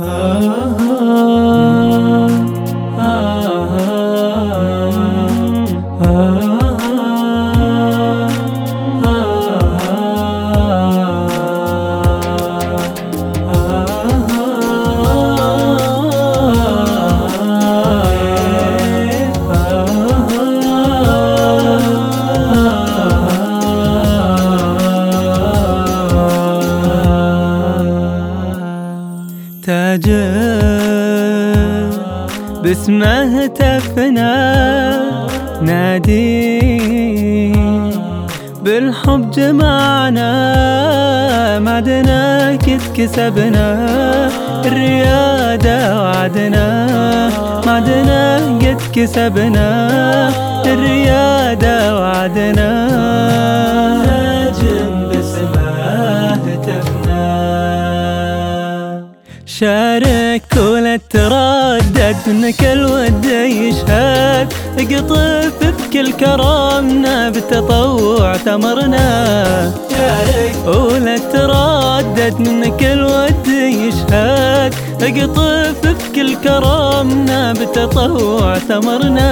ah. ah, ah. تاجر باسمه هتفنا نادي. بالحب جمعنا. معدنا كد كسبنا. الريادة وعدنا. معدنا قد كسبنا. الريادة وعدنا. شارك ولا تردد منك الود يشهد. اقطف بكل كرمنا بالتطوع ثمرنا. شارك ولا تردد منك الود يشهد. اقطف بكل كرمنا بالتطوع ثمرنا.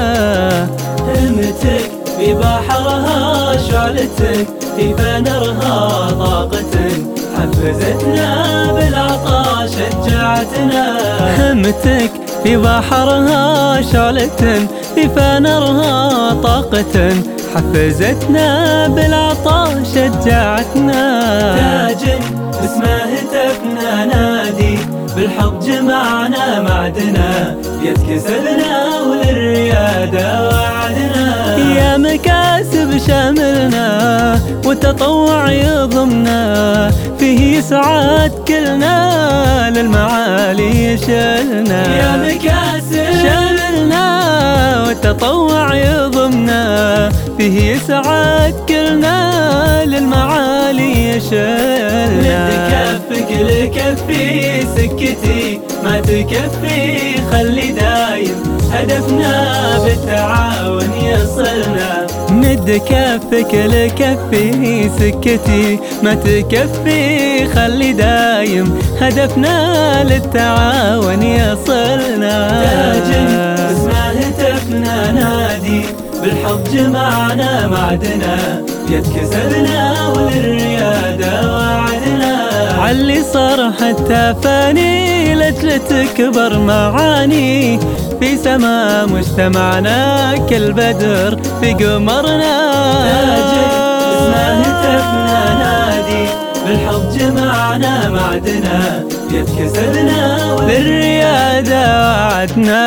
همتك في بحرها شعلتك في فنرها طاقة حفزتنا شجعتنا همتك في بحرها شعلة في فنرها طاقة حفزتنا بالعطاء شجعتنا. تاج اسمه هتفنا نادي بالحب جمعنا معدنا يد كسبنا وللريادة وعدنا. يا مكاسب شاملنا وتطوع يضمنا فيه سعاد كلنا للمعالي يشلنا يا مكاسب شاملنا وتطوع يضمنا. فيه سعاد كلنا للمعالي يشلنا مد كفك لكفي سكتي ما تكفي خلي دايم. هدفنا بالتعاون يصلنا. مد كفك لكفي سكتي ما تكفي خلي دايم. هدفنا للتعاون يصلنا. تاج اسمه هتفنا نادي. بالحب جمعنا معدنا. يد كسبنا علي صار حتى فاني لجل تكبر معاني. في سما مجتمعنا كل بدر في قمرنا. تاجك اسمه هتفنا نادي بالحب جمعنا معدنا. يد كسبنا وعدنا.